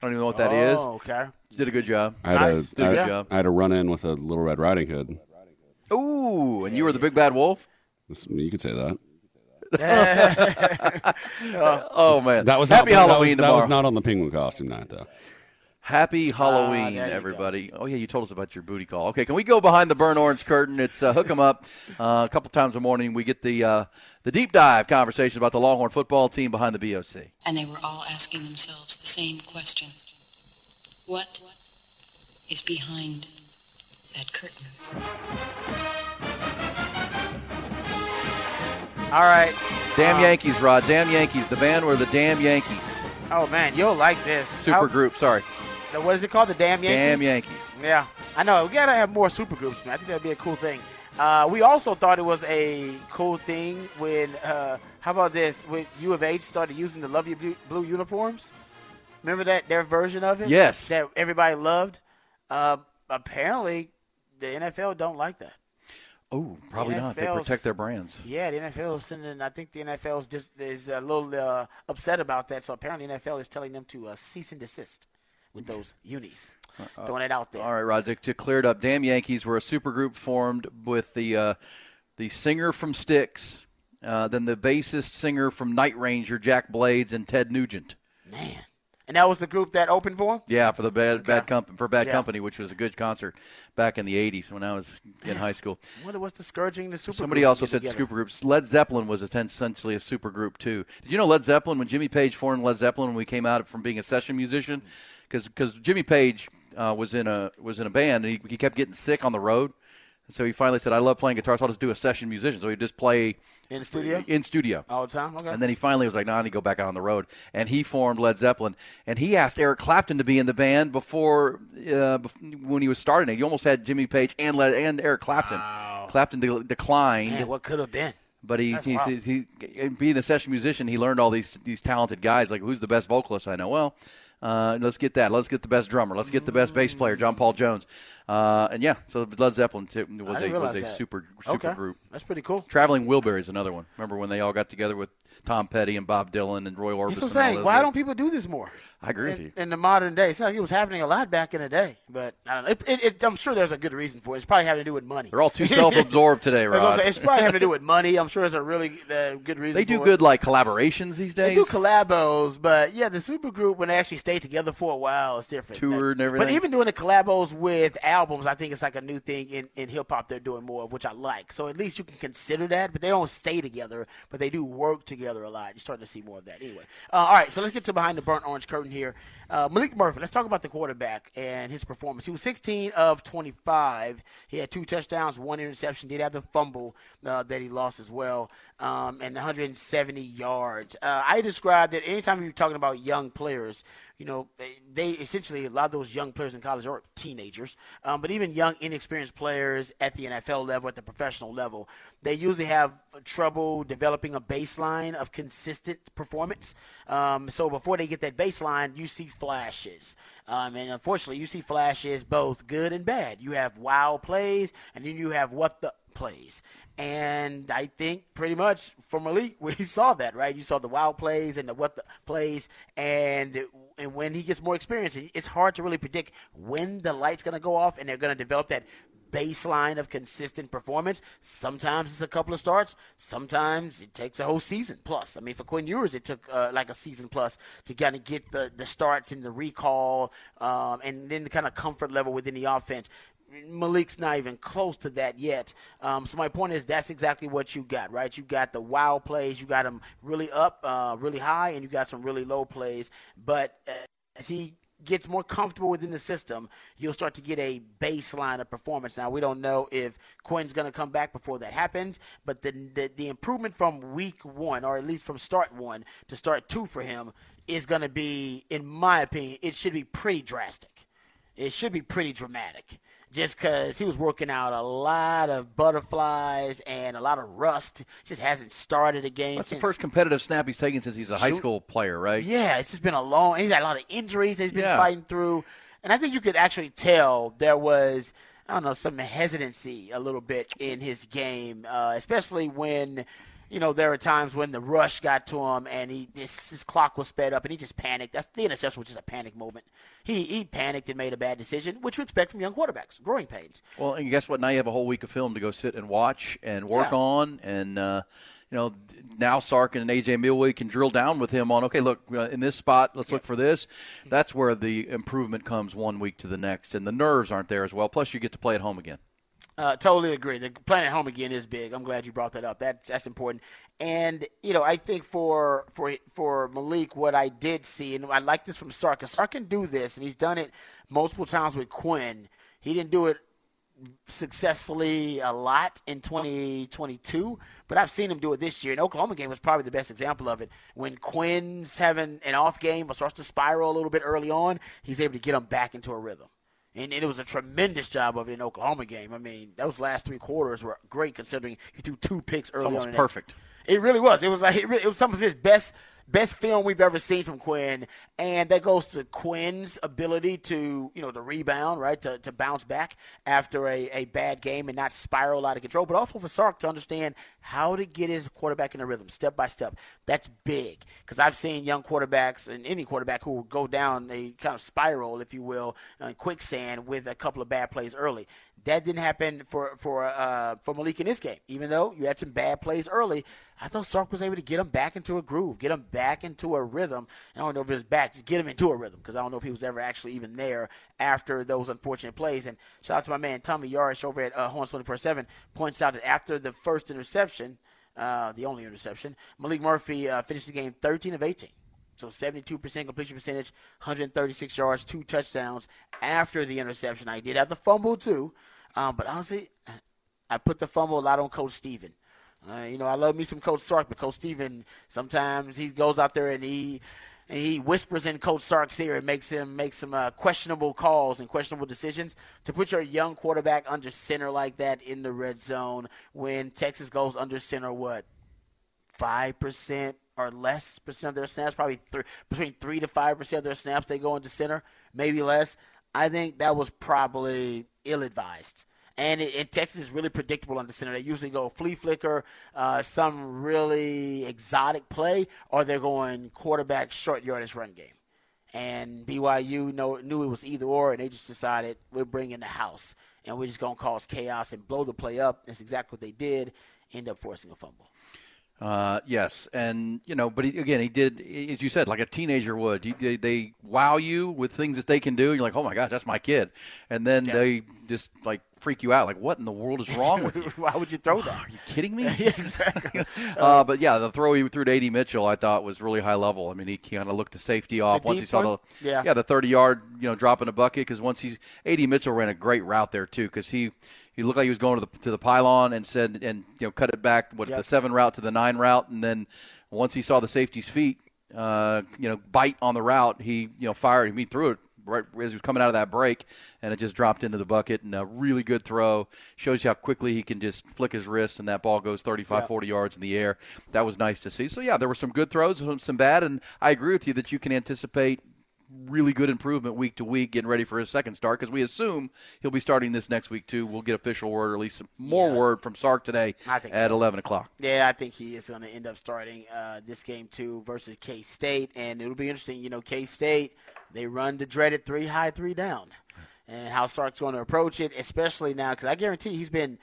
S9: I don't even know what that is.
S10: Oh, okay.
S9: Did a good job.
S14: I had,
S10: Nice.
S14: a,
S9: Did a
S14: I,
S9: good job.
S14: I had a run in with a Little Red Riding Hood.
S9: Ooh, and you were the big bad wolf.
S14: You could say that.
S9: Oh man,
S14: That was
S9: happy
S14: not, that
S9: Halloween
S14: was, that was not on the penguin costume night though.
S9: Happy Halloween,
S10: there you
S9: everybody! Oh yeah, you told us about your booty call. Okay, can we go behind the burnt orange curtain? It's uh, hook 'em up. Uh, a couple times a morning, we get the uh, the deep dive conversation about the Longhorn football team behind the BOC.
S15: And they were all asking themselves the same question What is behind that curtain?
S10: All right.
S9: Damn
S10: Um,
S9: Yankees, Rod. Damn Yankees. The band were the Damn Yankees.
S10: Oh man, you'll like this.
S9: Super
S10: How-
S9: group. Sorry,
S10: the- What is it called? The damn Yankees.
S9: Damn Yankees.
S10: Yeah, I know. We gotta have more super groups, man. I think that'd be a cool thing. Uh, we also thought it was a cool thing when, uh, how about this? When U of H started using the Love You Blue, Blue uniforms. Remember that their version of it?
S9: Yes.
S10: That everybody loved. Uh, apparently, the NFL don't like that.
S9: Oh, probably not. They protect their brands.
S10: Yeah, the NFL is sending. I think the NFL is just is a little uh, upset about that. So apparently, the NFL is telling them to uh, cease and desist with those unis. Throwing it out there.
S9: All right, Rod. To, to clear it up, Damn Yankees were a supergroup formed with the uh, the singer from Styx, uh, then the bassist singer from Night Ranger, Jack Blades, and Ted Nugent.
S10: Man, and that was the group that opened for him.
S9: Yeah, for the bad bad company for Bad
S10: Yeah.
S9: Company, which was a good concert back in the '80s when I was in high school.
S10: What was discouraging the super.
S9: Somebody also said
S10: together.
S9: super groups. Led Zeppelin was essentially a super group too. Did you know Led Zeppelin when Jimmy Page formed Led Zeppelin when we came out from being a session musician? Because because Jimmy Page uh, was in a was in a band and he, he kept getting sick on the road, and so he finally said, "I love playing guitar, so I'll just do a session musician." So he just play
S10: in studio.
S9: in studio.
S10: all the time. Okay.
S9: And then he finally was like, "No, I need to go back out on the road." And he formed Led Zeppelin. And he asked Eric Clapton to be in the band before, uh, when he was starting it. He almost had Jimmy Page and Led, and Eric Clapton. Wow. Clapton de- declined.
S10: Man, what could have been?
S9: But he, he, he, he, being a session musician, he learned all these these talented guys. Like, who's the best vocalist I know? Well, uh, let's get that. Let's get the best drummer. Let's get the best bass player, John Paul Jones. Uh, and yeah, so Led Zeppelin too, was a was a
S10: that.
S9: super super
S10: Okay.
S9: group.
S10: That's pretty cool.
S9: Traveling Wilburys another one. Remember when they all got together with Tom Petty and Bob Dylan and Roy Orbison?
S10: That's what I'm saying. Why
S9: guys?
S10: don't people do this more?
S9: I agree with you.
S10: in the modern day. It's like it was happening a lot back in the day, but I don't know. It, it, it, I'm sure there's a good reason for it. It's probably having to do with money.
S9: They're all too self-absorbed today, Rod.
S10: It's probably having to do with money. I'm sure there's a really uh, good reason.
S9: They do good like collaborations these days.
S10: They do collabos, but yeah, the super group when they actually stay together for a while, is different.
S9: Tour and everything.
S10: But even doing the collabos with albums, I think it's like a new thing in, in hip hop. They're doing more of, which I like. So at least you can consider that. But they don't stay together, but they do work together a lot. You're starting to see more of that. Anyway, uh, all right. So let's get to behind the burnt orange curtain here. Uh, Maalik Murphy. Let's talk about the quarterback and his performance. He was 16 of 25. He had two touchdowns, one interception. Did have the fumble uh, that he lost as well, um, and 170 yards. Uh, I described that anytime you're talking about young players, you know, they, essentially a lot of those young players in college are teenagers, um, but even young, inexperienced players at the NFL level, at the professional level, they usually have trouble developing a baseline of consistent performance. Um, so before they get that baseline, you see flashes, um, and unfortunately, you see flashes both good and bad. You have wow plays, and then you have what the plays. And I think pretty much for Maalik, we saw that, right? You saw the wild plays and the what the plays, and and when he gets more experience, it's hard to really predict when the light's going to go off, and they're going to develop that baseline of consistent performance. Sometimes it's a couple of starts. Sometimes it takes a whole season plus. I mean, for Quinn Ewers, it took uh, like a season plus to kind of get the, the starts and the recall um, and then the kind of comfort level within the offense. Maalik's not even close to that yet. Um, so my point is that's exactly what you got, right? You got the wow plays, you got them really up, uh, really high, and you got some really low plays. But as he gets more comfortable within the system, you'll start to get a baseline of performance. Now we don't know if Quinn's going to come back before that happens, but the, the the improvement from week one, or at least from start one to start two for him, is going to be, in my opinion, it should be pretty drastic. It should be pretty dramatic just because he was working out a lot of butterflies and a lot of rust. Just hasn't started a game.
S9: That's
S10: since,
S9: the first competitive snap he's taken since he's a high school player, right?
S10: Yeah, it's just been a long. He's had a lot of injuries. He's been
S9: Yeah.
S10: fighting through, and I think you could actually tell there was. I don't know some hesitancy a little bit in his game, uh, especially when you know, there were times when the rush got to him and he his, his clock was sped up and he just panicked. That's the interception was just a panic moment. He he panicked and made a bad decision, which you expect from young quarterbacks, growing pains.
S9: Well, and guess what? Now you have a whole week of film to go sit and watch and work
S10: Yeah.
S9: on, and uh, you know now Sark and AJ Milwee can drill down with him on. Okay, look uh, in this spot, let's look for this. That's where the improvement comes one week to the next, and the nerves aren't there as well. Plus, you get to play at home again.
S10: Uh, totally agree. The playing at home again is big. I'm glad you brought that up. That's that's important. And you know, I think for for for Maalik, what I did see, and I like this from Sark. Sark can do this, and he's done it multiple times with Quinn. He didn't do it successfully a lot in 2022, but I've seen him do it this year. And Oklahoma game was probably the best example of it. When Quinn's having an off game or starts to spiral a little bit early on, he's able to get him back into a rhythm. And, and it was a tremendous job of it in Oklahoma game. I mean, those last three quarters were great considering he threw two picks early
S9: almost
S10: on. in it.
S9: perfect.
S10: It really was. It was like it, really, it was some of his best best film we've ever seen from Quinn, and that goes to Quinn's ability to you know to rebound, right, to, to bounce back after a, a bad game and not spiral out of control, but also for Sark to understand how to get his quarterback in a rhythm, step by step. That's big because I've seen young quarterbacks and any quarterback who will go down a kind of spiral, if you will, uh, quicksand with a couple of bad plays early. That didn't happen for for uh, for Maalik in this game. Even though you had some bad plays early, I thought Sark was able to get him back into a groove, get him back into a rhythm. And I don't know if it was back, just get him into a rhythm because I don't know if he was ever actually even there after those unfortunate plays. And shout out to my man Tommy Yarrish over at uh, Horns 24/7 points out that after the first interception, uh, the only interception, Maalik Murphy uh, finished the game 13 of 18. So 72% completion percentage, 136 yards, two touchdowns after the interception. I did have the fumble too, um, but honestly, I put the fumble a lot on Coach Steven. Uh, you know, I love me some Coach Sark, but Coach Steven sometimes he goes out there and he and he whispers in Coach Sark's ear and makes him make some uh, questionable calls and questionable decisions. To put your young quarterback under center like that in the red zone when Texas goes under center, what five percent or less percent of their snaps, probably th- between three to five percent of their snaps they go into center, maybe less. I think that was probably ill advised. And, in Texas is really predictable on the center. They usually go flea flicker, uh, some really exotic play, or they're going quarterback short yardage run game. And BYU know, knew it was either or, and they just decided we're bringing the house, and we're just going to cause chaos and blow the play up. That's exactly what they did. End up forcing a fumble.
S9: Uh, yes, and you know, but he, again, he did as you said, like a teenager would. He, they, they wow you with things that they can do. You're like, oh my gosh, that's my kid, and then they just like freak you out. Like, what in the world is wrong with you?
S10: Why would you throw that?
S9: Are you kidding me?
S10: exactly.
S9: uh, but yeah, the throw he threw to AD Mitchell, I thought was really high level. I mean, he kind of looked the safety off
S10: The
S9: once he saw
S10: one?
S9: the
S10: Yeah.
S9: yeah the 30 yard you know drop in the bucket because once he's AD Mitchell ran a great route there too because he. He looked like he was going to the to the pylon and said and you know cut it back what
S10: Yep.
S9: the seven route to the nine route. And then once he saw the safety's feet uh, you know bite on the route he you know fired he threw it right as he was coming out of that break and it just dropped into the bucket. And a really good throw. Shows you how quickly he can just flick his wrist and that ball goes 35 40 yards in the air. That was nice to see. So yeah there were some good throws some, some bad. And I agree with you that you can anticipate really good improvement week to week, getting ready for his second start because we assume he'll be starting this next week too. We'll get official word, or at least more word from Sark today
S10: I think
S9: at
S10: so.
S9: 11 o'clock.
S10: Yeah, I think he is going to end up starting uh, this game too versus K State, and it'll be interesting. You know, K State they run the dreaded three high, three down, and how Sark's going to approach it, especially now because I guarantee he's been.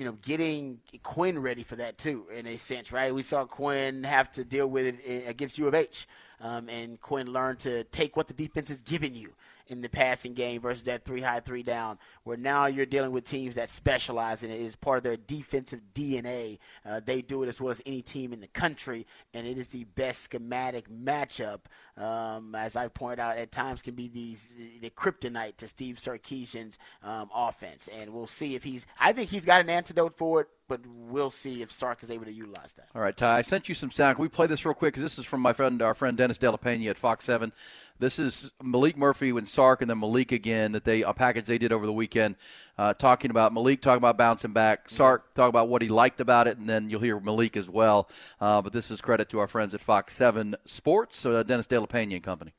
S10: You know, getting Quinn ready for that too, in a sense, right? We saw Quinn have to deal with it against U of H, um, and Quinn learned to take what the defense is giving you in the passing game versus that three high, three down, where now you're dealing with teams that specialize in it. It is part of their defensive DNA. Uh, they do it as well as any team in the country, and it is the best schematic matchup. Um, as I pointed out, at times can be these the kryptonite to Steve Sarkisian's um, offense, and we'll see if he's. I think he's got an antidote for it, but we'll see if Sark is able to utilize that.
S9: All right, Ty, I sent you some sound. Can we play this real quick? Because this is from my friend, our friend Dennis De La Pena at Fox 7. This is Maalik Murphy and Sark and then Maalik again, that they a package they did over the weekend, uh, talking about Maalik talking about bouncing back, Sark talking about what he liked about it, and then you'll hear Maalik as well. Uh, but this is credit to our friends at Fox 7 Sports, uh, Dennis De La Pena and company.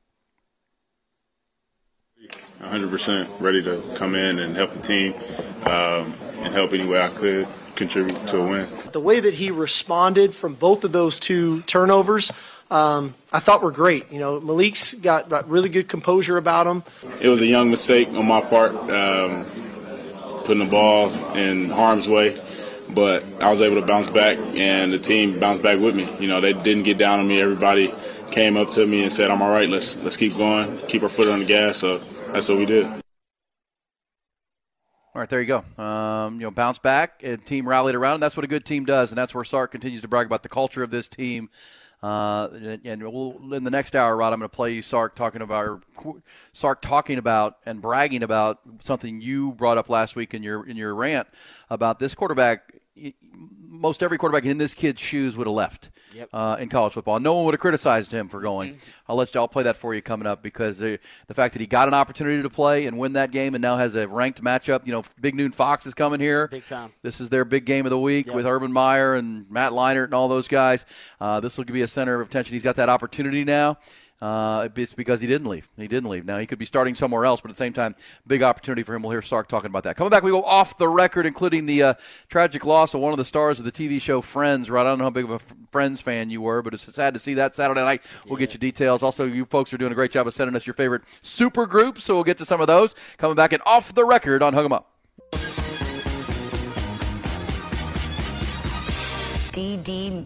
S16: 100% ready to come in and help the team um, and help any way I could contribute to a win.
S11: The way that he responded from both of those two turnovers, um, I thought were great. You know, Maalik's got, got really good composure about him.
S16: It was a young mistake on my part, um, putting the ball in harm's way, but I was able to bounce back, and the team bounced back with me. You know, they didn't get down on me. Everybody came up to me and said, "I'm all right. Let's let's keep going. Keep our foot on the gas." So that's what we did.
S9: All right, there you go. Um, you know, bounce back, and team rallied around, and that's what a good team does, and that's where Sark continues to brag about the culture of this team. Uh, and- and we'll, in the next hour, Rod, I'm going to play you Sark talking about Sark talking about and bragging about something you brought up last week in your in your rant about this quarterback. Most every quarterback in this kid's shoes would have left
S10: Yep.
S9: uh, in college football. No one would have criticized him for going. I'll let you. I'll play that for you coming up because the, the fact that he got an opportunity to play and win that game and now has a ranked matchup. You know, Big Noon Fox is coming here.
S10: Big time.
S9: This is their big game of the week with Urban Meyer and Matt Leinart and all those guys. Uh, this will be a center of attention. He's got that opportunity now. Uh, it's because he didn't leave. He didn't leave. Now he could be starting somewhere else, but at the same time, big opportunity for him. We'll hear Sark talking about that. Coming back, we go off the record, including the uh, tragic loss of one of the stars of the TV show Friends. Right? I don't know how big of a Friends fan you were, but it's sad to see that Saturday night. We'll get you details. Also, you folks are doing a great job of sending us your favorite super groups, so we'll get to some of those. Coming back and off the record on Hook 'em Up.
S17: DD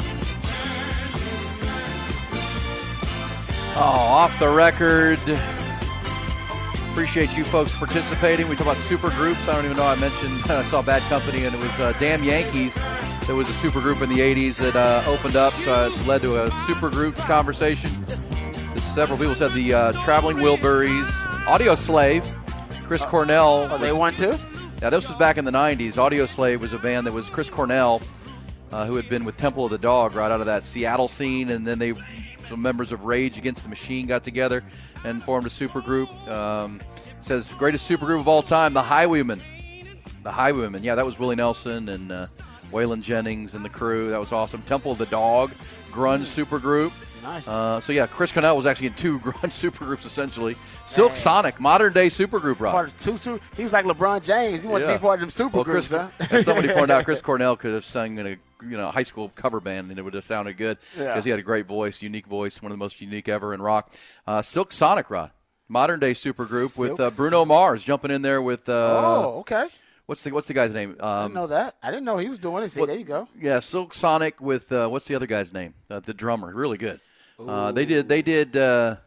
S9: Oh, off the record. Appreciate you folks participating. We talk about super groups. I don't even know. I mentioned I saw Bad Company, and it was uh, Damn Yankees. There was a super group in the '80s that uh, opened up, so it led to a super groups conversation. Several people said the uh, Traveling Wilburys, Audio Slave, Chris Cornell.
S10: Oh, they want to?
S9: Yeah, this was back in the '90s. Audio Slave was a band that was Chris Cornell, uh, who had been with Temple of the Dog right out of that Seattle scene, and then they some members of Rage Against the Machine got together and formed a supergroup. Um, says greatest supergroup of all time, the Highwaymen. The Highwaymen, yeah, that was Willie Nelson and uh, Waylon Jennings and the crew. That was awesome. Temple of the Dog, grunge supergroup.
S10: Nice.
S9: Uh, so yeah, Chris Cornell was actually in two grunge supergroups essentially. Silk Sonic, modern day supergroup rock.
S10: Part of two super. He was like LeBron James. He wanted to be part of them supergroups.
S9: Well, Chris,
S10: huh?
S9: somebody pointed out, Chris Cornell could have sung in a you know high school cover band and it would have sounded good because
S10: Yeah.
S9: he had a great voice, unique voice, one of the most unique ever in rock. Uh, Silk Sonic Rod, modern day supergroup with uh, Bruno Mars jumping in there with. Uh,
S10: oh, okay.
S9: What's the what's the guy's name?
S10: I
S9: Um,
S10: didn't know that. I didn't know he was doing it. See,
S9: what-
S10: there you go.
S9: yeah, Silk Sonic with uh, what's the other guy's name? Uh, the drummer, really good. Uh, they did they did uh,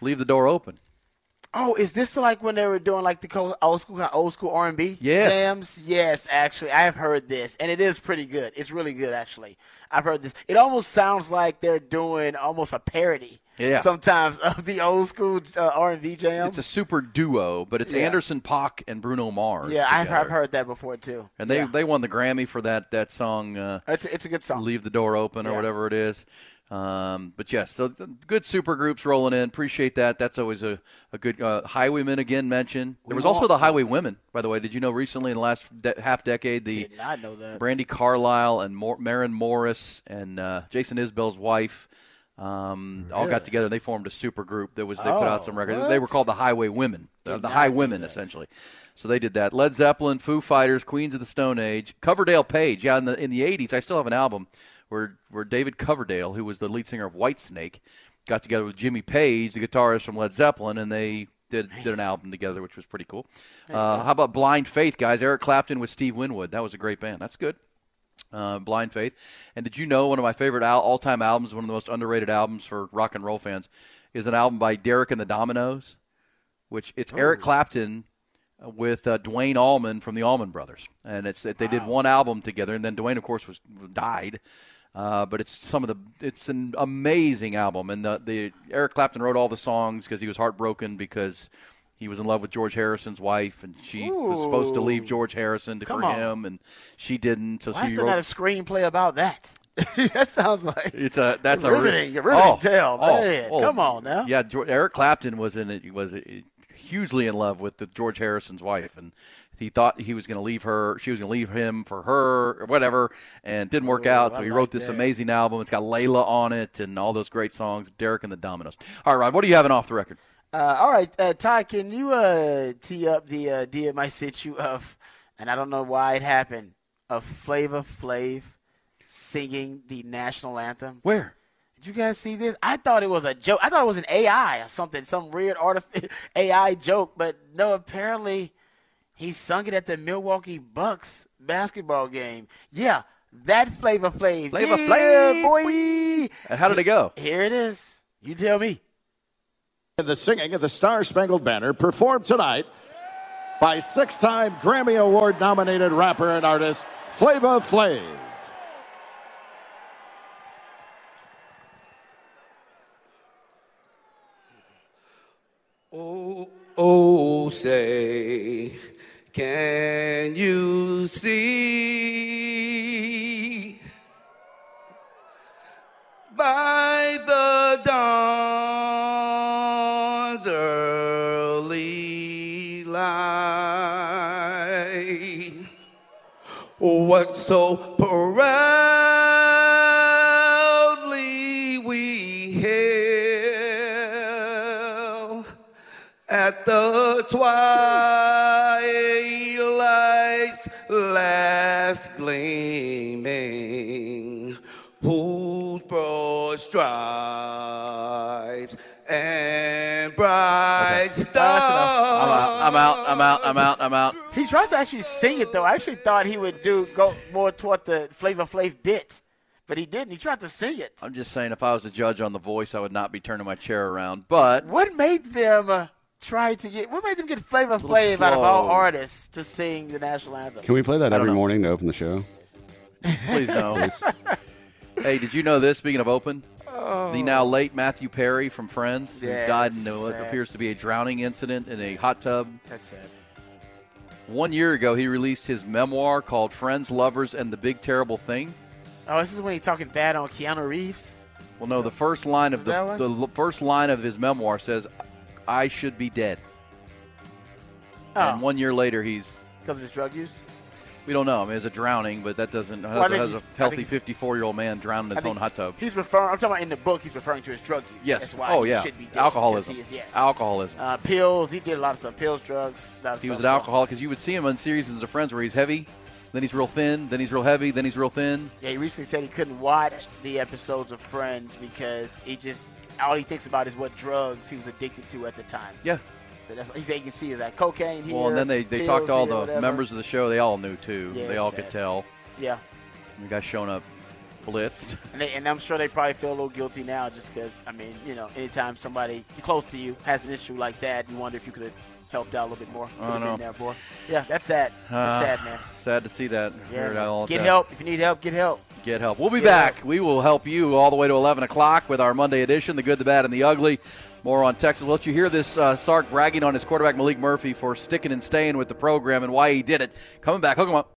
S9: leave the door open.
S10: Oh, is this like when they were doing like the old school old school R and B
S9: Yes.
S10: jams? Yes, actually, I have heard this, and it is pretty good. It's really good, actually. I've heard this. It almost sounds like they're doing almost a parody.
S9: Yeah.
S10: Sometimes of the old school uh, R and B jams.
S9: It's a super duo, but it's
S10: Yeah.
S9: Anderson Paak and Bruno Mars.
S10: yeah, I've. I've heard that before too.
S9: And they
S10: Yeah.
S9: they won the Grammy for that that song. Uh,
S10: it's a, it's a good song.
S9: Leave the door open or
S10: Yeah.
S9: whatever it is. Um, but yes, so good super groups rolling in. Appreciate that. That's always a, a good uh, Highwaymen again mentioned. There was also the Highway Women, by the way. Did you know recently in the last de- half decade the
S10: Did not know that.
S9: Brandi Carlile and Mor- Maren Morris and uh, Jason Isbell's wife um, all got together. They formed a super group that was they put out
S10: Oh,
S9: some records.
S10: what?
S9: They were called the Highway Women, uh, the High Women essentially. So they did that. Led Zeppelin, Foo Fighters, Queens of the Stone Age, Coverdale Page. Yeah, in the in the '80s, I still have an album where where David Coverdale, who was the lead singer of Whitesnake, got together with Jimmy Page, the guitarist from Led Zeppelin, and they did did an album together, which was pretty cool. Uh, how about Blind Faith, guys? Eric Clapton with Steve Winwood. That was a great band. That's good. Uh, Blind Faith. And did you know one of my favorite al- all-time albums, one of the most underrated albums for rock and roll fans, is an album by Derek and the Dominos, which it's Eric Clapton with uh, Duane Allman from the Allman Brothers, and it's they did one album together, and then Duane, of course, was died. Uh, but it's some of the it's an amazing album, and the, the Eric Clapton wrote all the songs because he was heartbroken because he was in love with George Harrison's wife, and she was supposed to leave George Harrison to, for
S10: on.
S9: him, and she didn't. So
S10: Why
S9: she wrote
S10: not a screenplay about that? that sounds like
S9: it's a that's a
S10: riveting,
S9: re-
S10: riveting
S9: oh,
S10: tale,
S9: oh,
S10: man.
S9: oh.
S10: Come on now.
S9: Yeah, Geor- Eric Clapton was in it. Was hugely in love with the George Harrison's wife, and he thought he was going to leave her. She was going to leave him for her or whatever, and it didn't work out. So
S10: I
S9: he
S10: like
S9: wrote this
S10: that.
S9: amazing album. It's got Layla on it and all those great songs. Derek and the Dominos. All right, Rod, what are you having off the record?
S10: Uh, all right, uh, Ty, can you uh, tee up the uh, deal my situ of, and I don't know why it happened, of Flavor Flav singing the national anthem?
S9: Where?
S10: Did you guys see this? I thought it was a joke. I thought it was an AI or something, some weird artif- AI joke, but no, apparently he sung it at the Milwaukee Bucks basketball game. Yeah, that Flavor Flav.
S9: Flavor
S10: yeah,
S9: Flav,
S10: boy.
S9: And how did it go?
S10: Here it is. You tell me.
S18: And the singing of the Star Spangled Banner performed tonight by six time Grammy Award nominated rapper and artist Flavor Flav.
S19: Oh, oh, say, can you see? By the dawn's early light what so stripes and bright stars.
S9: I'm out. I'm out. I'm out. I'm out.
S10: He tries to actually sing it though. I actually thought he would do go more toward the Flavor Flav bit, but he didn't. He tried to sing it.
S9: I'm just saying, if I was a judge on The Voice, I would not be turning my chair around. But
S10: What made them uh, try to get? What made them get Flavor Flav out of all artists to sing the national anthem?
S14: Can we play that every
S9: know.
S14: morning to open the show?
S9: Please no.
S14: Please.
S9: hey, did you know this? Speaking of open,
S10: Oh.
S9: the now late Matthew Perry from Friends, who
S10: Yeah,
S9: died in what
S10: sad.
S9: appears to be a drowning incident in a hot tub.
S10: That's sad.
S9: One year ago, he released his memoir called "Friends, Lovers, and the Big Terrible Thing."
S10: Oh, this is when he's talking bad on Keanu Reeves.
S9: Well, no, the first line of the the first line of his memoir says, "I should be dead." Oh. And
S10: Oh.
S9: one year later, he's
S10: Because of his drug use.
S9: We don't know. I mean, it's a drowning, but that doesn't.
S10: Well,
S9: Has, has a healthy 54 year old man drowning in his own hot tub.
S10: He's referring. I'm talking about in the book. He's referring to his drug use.
S9: Yes.
S10: That's why
S9: Oh,
S10: he
S9: yeah.
S10: should be dead.
S9: Alcoholism.
S10: is, yes.
S9: Alcoholism.
S10: Uh, pills. He did a lot of stuff. Pills, drugs. a
S9: He was
S10: stuff,
S9: an alcoholic because you would see him on seasons of Friends where he's heavy, then he's real thin, then he's real heavy, then he's real thin.
S10: Yeah, he recently said he couldn't watch the episodes of Friends because he just all he thinks about is what drugs he was addicted to at the time.
S9: Yeah.
S10: So that's he said he can see is like cocaine here.
S9: well, and then they, they talked to all the
S10: whatever.
S9: members of the show. They all knew too.
S10: Yeah,
S9: they all
S10: it's
S9: could tell.
S10: Yeah.
S9: The guy showing up blitzed.
S10: And, they, and I'm sure they probably feel a little guilty now just because, I mean, you know, anytime somebody close to you has an issue like that, you wonder if you could have helped out a little bit more. Could have
S9: know.
S10: been there, boy. Yeah, that's sad. That's
S9: Uh,
S10: sad, man.
S9: Sad to see that.
S10: Yeah, Get help. If you need help, get help.
S9: Get help. We'll be
S10: Get
S9: back. We will help you all the way to 11 o'clock with our Monday edition, the good, the bad, and the ugly. More on Texas. We'll let you hear this uh, Sark bragging on his quarterback Maalik Murphy for sticking and staying with the program and why he did it. Coming back. Hook 'em up.